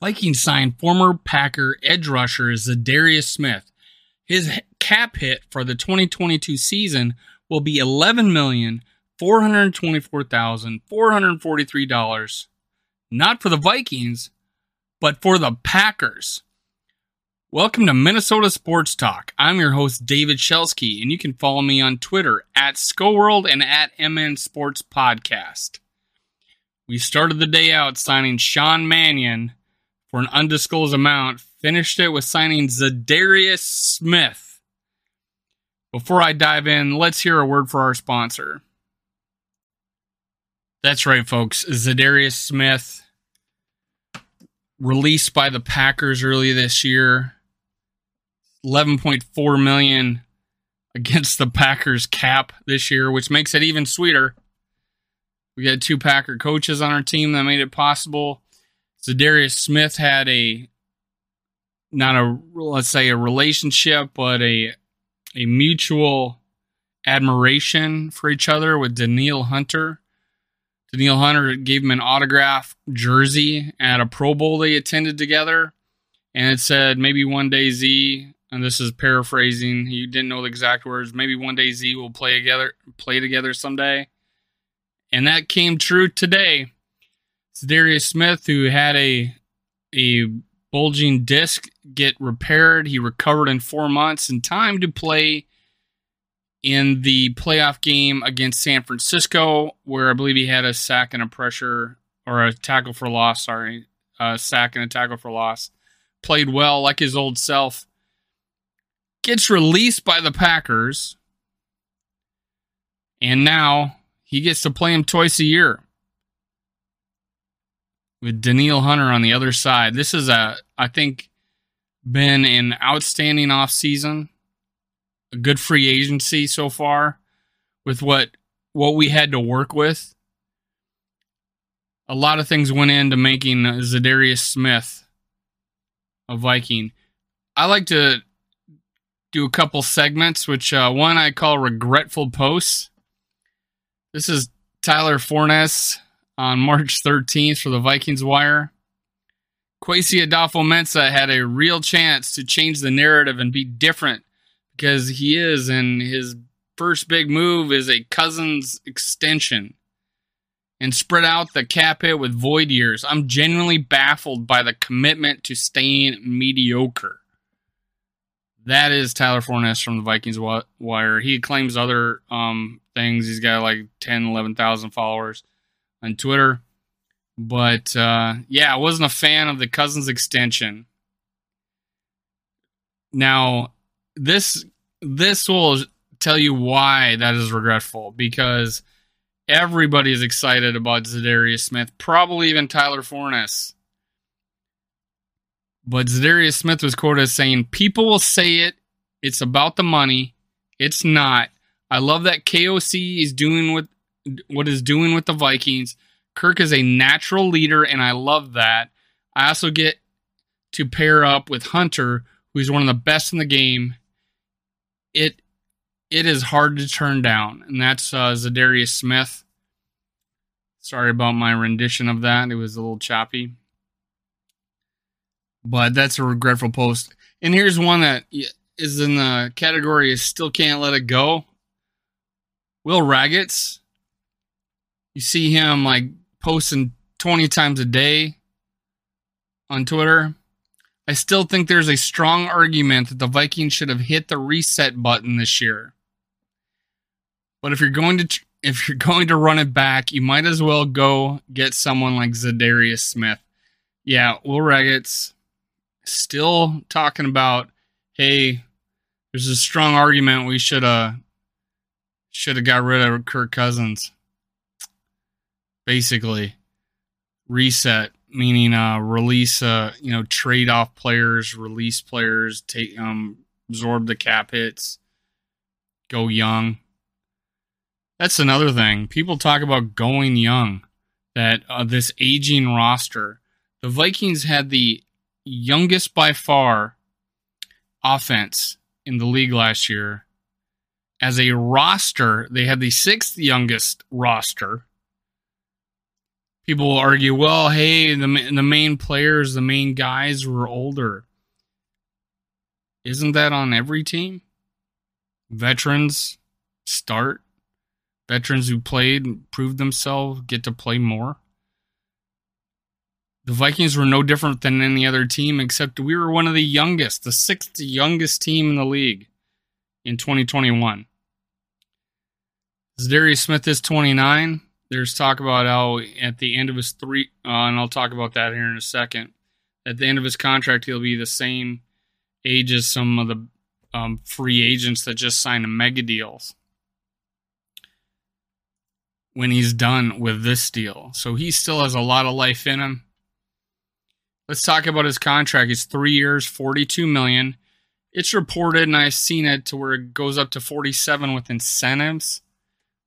Vikings signed former Packer edge rusher Za'Darius Smith. His cap hit for the 2022 season will be eleven million four hundred twenty-four thousand four hundred forty-three dollars. Not for the Vikings, but for the Packers. Welcome to Minnesota Sports Talk. I'm your host, David Shelsky, and you can follow me on Twitter at ScoWorld and at MN Sports Podcast. We started the day out signing Sean Mannion for an undisclosed amount, finished it with signing Za'Darius Smith. Before I dive in, let's hear a word for our sponsor. That's right, folks. Za'Darius Smith, released by the Packers early this year 11.4 million against the Packers cap this year, which makes it even sweeter. We got two Packer coaches on our team that made it possible. Za'Darius Smith had a not a let's say a relationship, but a a mutual admiration for each other with Danielle Hunter. Danielle Hunter gave him an autograph jersey at a Pro Bowl they attended together, and it said maybe one day Z and this is paraphrasing. You didn't know the exact words. Maybe one day Z will play together, play together someday, and that came true today. Darius Smith who had a a bulging disc get repaired. He recovered in four months in time to play in the playoff game against San Francisco, where I believe he had a sack and a pressure or a tackle for loss. Sorry, a sack and a tackle for loss. Played well, like his old self gets released by the Packers, and now he gets to play him twice a year with Danielle Hunter on the other side. This is a, I think, been an outstanding offseason, a good free agency so far with what what we had to work with. A lot of things went into making Za'Darius Smith a Viking. I like to do a couple segments, which uh, one I call regretful posts. This is Tyler Forness on March 13th for the Vikings Wire. Kwesi Adofo-Mensah had a real chance to change the narrative and be different because he is, and his first big move is a Cousins extension and spread out the cap hit with void years. I'm genuinely baffled by the commitment to staying mediocre. That is Tyler Forness from the Vikings Wire. He claims other um, things. He's got like 10, 11,000 followers on Twitter. But uh, yeah, I wasn't a fan of the Cousins extension. Now, this this will tell you why that is regretful because everybody is excited about Za'Darius Smith, probably even Tyler Forness. But Za'Darius Smith was quoted as saying, People will say it. It's about the money. It's not. I love that KOC is doing what what is doing with the Vikings. Kirk is a natural leader, and I love that. I also get to pair up with Hunter, who's one of the best in the game. It it is hard to turn down, and that's uh, Za'Darius Smith. Sorry about my rendition of that; it was a little choppy but that's a regretful post. And here's one that is in the category I still can't let it go. Will Ragatz. You see him like posting 20 times a day on Twitter. I still think there's a strong argument that the Vikings should have hit the reset button this year. But if you're going to if you're going to run it back, you might as well go get someone like Za'Darius Smith. Yeah, Will Ragatz still talking about, hey, there's a strong argument we should have should have got rid of Kirk Cousins. Basically, reset meaning uh release uh you know trade off players, release players, take um absorb the cap hits, go young. That's another thing. People talk about going young. That uh, this aging roster, the Vikings had the youngest by far offense in the league last year. As a roster, they had the sixth youngest roster. People will argue, well, hey, the the main players, the main guys were older. Isn't that on every team? Veterans start. Veterans who played, proved themselves, get to play more. The Vikings were no different than any other team, except we were one of the youngest, the sixth youngest team in the league in 2021. Za'Darius Smith is 29. There's talk about how at the end of his three, uh, and I'll talk about that here in a second. At the end of his contract, he'll be the same age as some of the um, free agents that just signed mega deals when he's done with this deal. So he still has a lot of life in him. Let's talk about his contract. It's three years, forty-two million. It's reported, and I've seen it to where it goes up to forty-seven with incentives.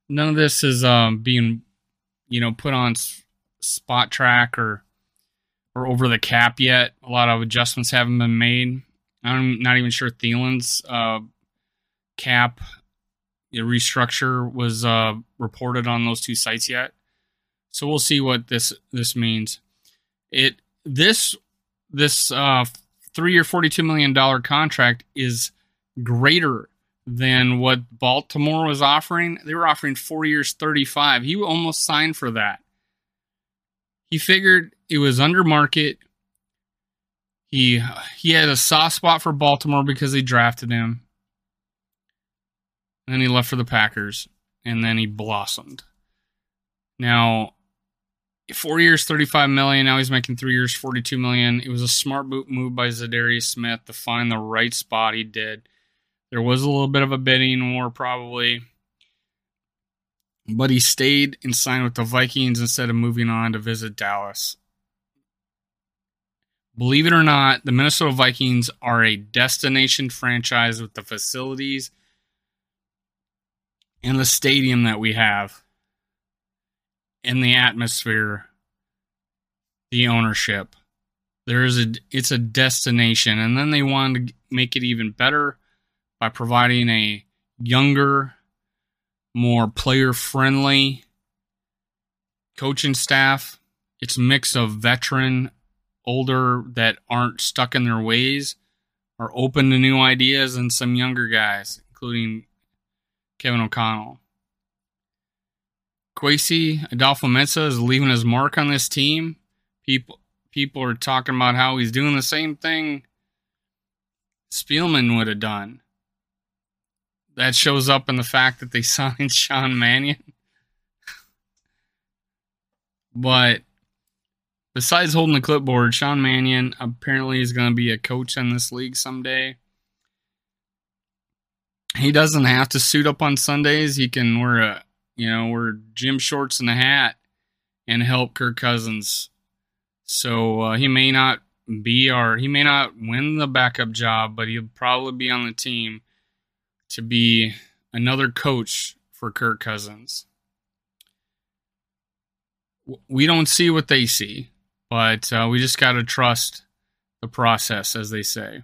None of this is um, being, you know, put on Spotrac or or over the cap yet. A lot of adjustments haven't been made. I'm not even sure Thielen's uh, cap restructure was uh, reported on those two sites yet. So we'll see what this this means. It this this uh, three year forty two million dollar contract is greater than what Baltimore was offering. They were offering four years thirty five. He almost signed for that. He figured it was under market. He he had a soft spot for Baltimore because they drafted him. Then he left for the Packers, and then he blossomed. Now four years, thirty-five million. Now he's making three years, forty-two million. It was a smart move by Za'Darius Smith to find the right spot. He did. There was a little bit of a bidding war, probably, but he stayed and signed with the Vikings instead of moving on to visit Dallas. Believe it or not, the Minnesota Vikings are a destination franchise with the facilities and the stadium that we have and the atmosphere, the ownership. There is a it's a destination, and then they wanted to make it even better by providing a younger, more player friendly coaching staff. It's a mix of veteran, older that aren't stuck in their ways, are open to new ideas, and some younger guys, including Kevin O'Connell. Kwesi Adofo-Mensah is leaving his mark on this team. People people are talking about how he's doing the same thing Spielman would have done. That shows up in the fact that they signed Sean Mannion. but besides holding the clipboard, Sean Mannion apparently is going to be a coach in this league someday. He doesn't have to suit up on Sundays. He can wear a you know, wear gym shorts and a hat and help Kirk Cousins. So uh, he may not be our, he may not win the backup job, but he'll probably be on the team to be another coach for Kirk Cousins. We don't see what they see, but uh, we just got to trust the process, as they say.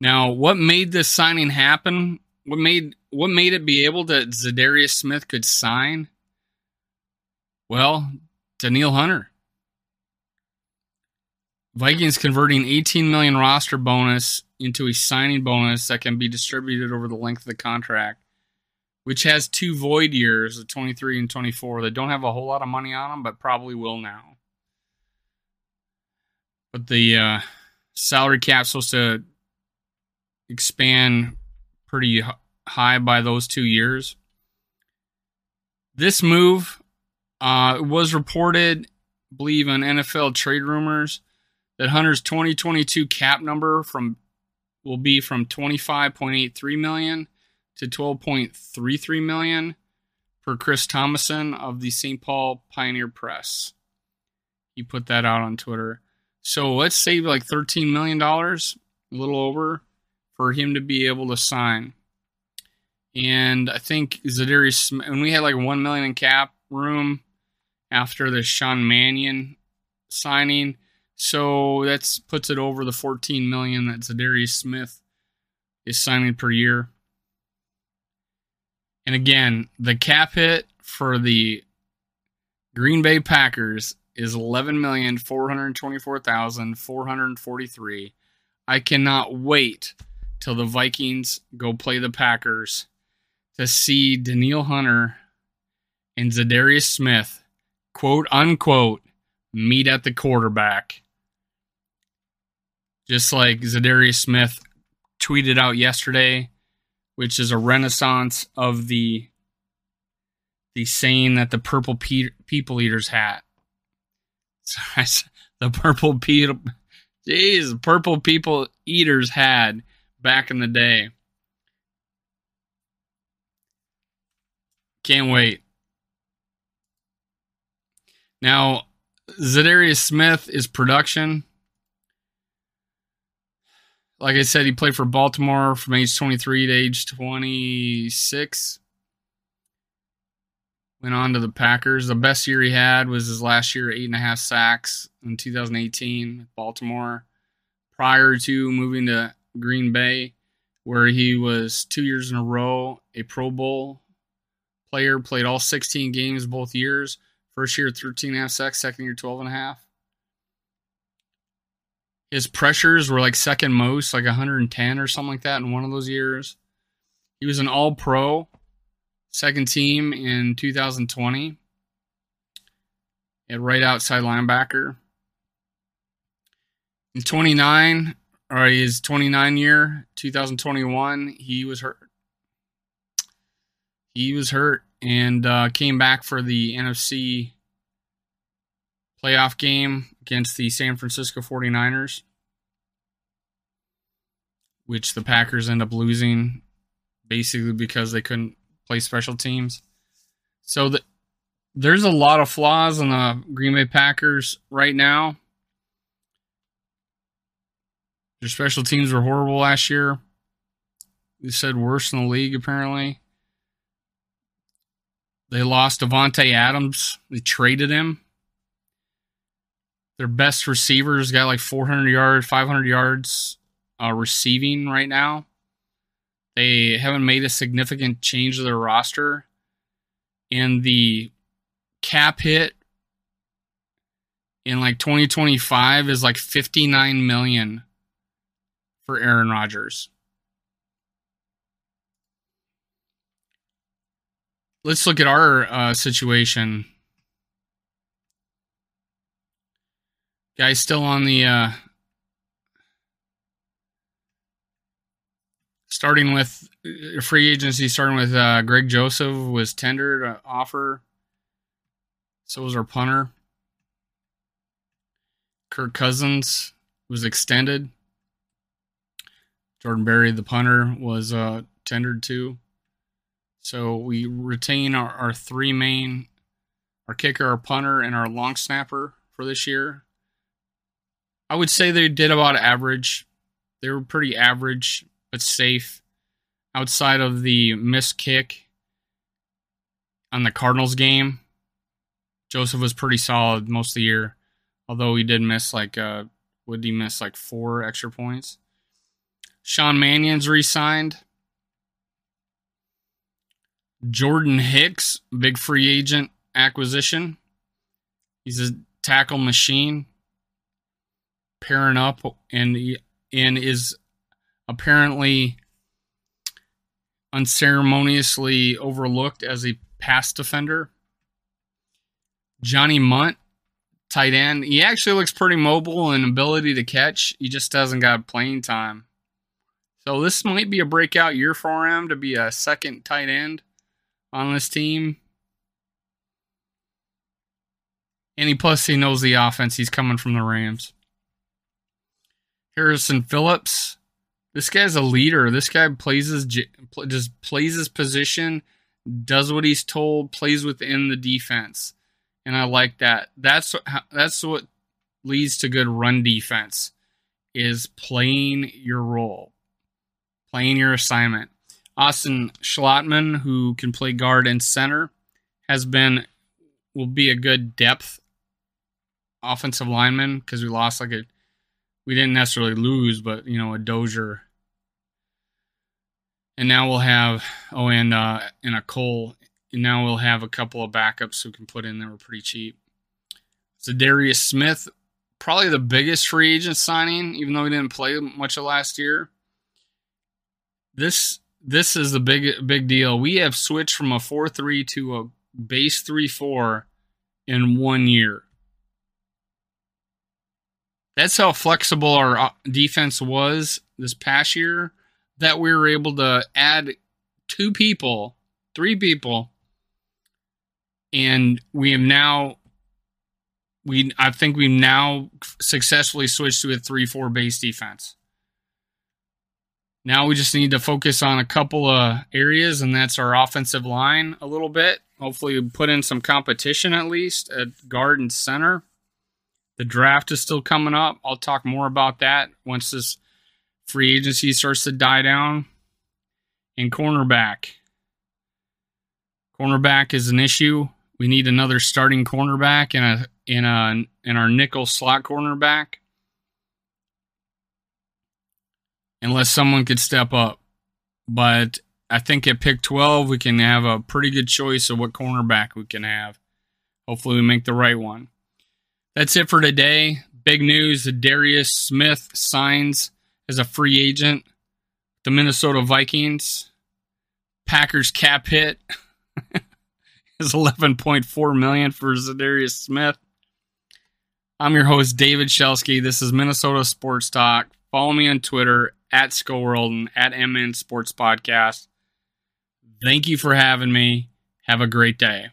Now, what made this signing happen what made what made it be able that Za'Darius Smith could sign? Well, Danielle Hunter. Vikings converting 18 million roster bonus into a signing bonus that can be distributed over the length of the contract, which has two void years, of 23 and 24, that don't have a whole lot of money on them, but probably will now. But the uh, salary cap supposed to expand pretty high by those two years. This move uh, was reported, I believe, on NFL trade rumors that Hunter's 2022 cap number from will be from 25.83 million to 12.33 million per Chris Tomasson of the St. Paul Pioneer Press. He put that out on Twitter. So let's save like $13 million, a little over, for him to be able to sign. And I think Za'Darius, when we had like one million in cap room after the Sean Mannion signing, so that puts it over the 14 million that Za'Darius Smith is signing per year. And again, the cap hit for the Green Bay Packers is eleven million four hundred twenty-four thousand four hundred forty-three. I cannot wait till the Vikings go play the Packers to see Danielle Hunter and Za'Darius Smith, quote unquote, meet at the quarterback. Just like Za'Darius Smith tweeted out yesterday, which is a renaissance of the the saying that the purple pe- people eaters hat. the purple people, jeez, purple people eaters had back in the day. Can't wait. Now, Za'Darius Smith is production. Like I said, he played for Baltimore from age 23 to age 26. Went on to the Packers. The best year he had was his last year, eight and a half sacks in 2018 Baltimore. Prior to moving to Green Bay, where he was two years in a row a Pro Bowl player, played all 16 games both years. First year, 13 and a half sacks. Second year, 12 and a half. His pressures were like second most, like 110 or something like that in one of those years. He was an all pro, second team in 2020 at right outside linebacker. In 29, or his 29 year, 2021, he was hurt. He was hurt and uh, came back for the NFC playoff game against the San Francisco 49ers, which the Packers end up losing basically because they couldn't play special teams. So the, there's a lot of flaws in the Green Bay Packers right now. Their special teams were horrible last year. They said worse in the league, apparently. They lost Davante Adams. They traded him. Their best receivers got like 400 yards, 500 yards uh, receiving right now. They haven't made a significant change to their roster. And the cap hit in like 2025 is like 59 million for Aaron Rodgers. Let's look at our uh, situation. Guys, still on the uh, starting with uh, free agency, starting with uh, Greg Joseph was tendered an offer. So was our punter. Kirk Cousins was extended. Jordan Berry, the punter, was uh, tendered to. So we retain our, our three main, our kicker, our punter, and our long snapper for this year. I would say they did about average. They were pretty average, but safe. Outside of the missed kick on the Cardinals game, Joseph was pretty solid most of the year. Although he did miss like, uh, would he miss like four extra points? Sean Mannion's re-signed. Jordan Hicks, big free agent acquisition. He's a tackle machine, pairing up and and is apparently unceremoniously overlooked as a pass defender. Johnny Mundt, tight end. He actually looks pretty mobile and ability to catch. He just hasn't got playing time. So this might be a breakout year for him to be a second tight end on this team. And he plus he knows the offense. He's coming from the Rams. Harrison Phillips. This guy's a leader. This guy plays his just plays his position, does what he's told, plays within the defense, and I like that. That's that's what leads to good run defense is playing your role, playing your assignment. Austin Schlottmann, who can play guard and center, has been will be a good depth offensive lineman because we lost like a we didn't necessarily lose, but you know a Dozier, and now we'll have oh and uh, and a Cole And now we'll have a couple of backups who can put in that were pretty cheap. Za'Darius Smith, probably the biggest free agent signing, even though he didn't play much of last year. This this is the big big deal. We have switched from a four three to a base three four in one year. That's how flexible our uh, defense was this past year that we were able to add two people, three people, and we have now we I think we've now successfully switched to a three four base defense. Now we just need to focus on a couple of areas, and that's our offensive line a little bit. Hopefully, put in some competition at least at guard and center. The draft is still coming up. I'll talk more about that once this free agency starts to die down. And cornerback. Cornerback is an issue. We need another starting cornerback and a in a in our nickel slot cornerback. Unless someone could step up. But I think at pick 12 we can have a pretty good choice of what cornerback we can have. Hopefully we make the right one. That's it for today. Big news, Darius Smith signs as a free agent. The Minnesota Vikings. Packers cap hit is 11.4 million for Za'Darius Smith. I'm your host, David Shelsky. This is Minnesota Sports Talk. Follow me on Twitter at Skullworld and at MN Sports Podcast. Thank you for having me. Have a great day.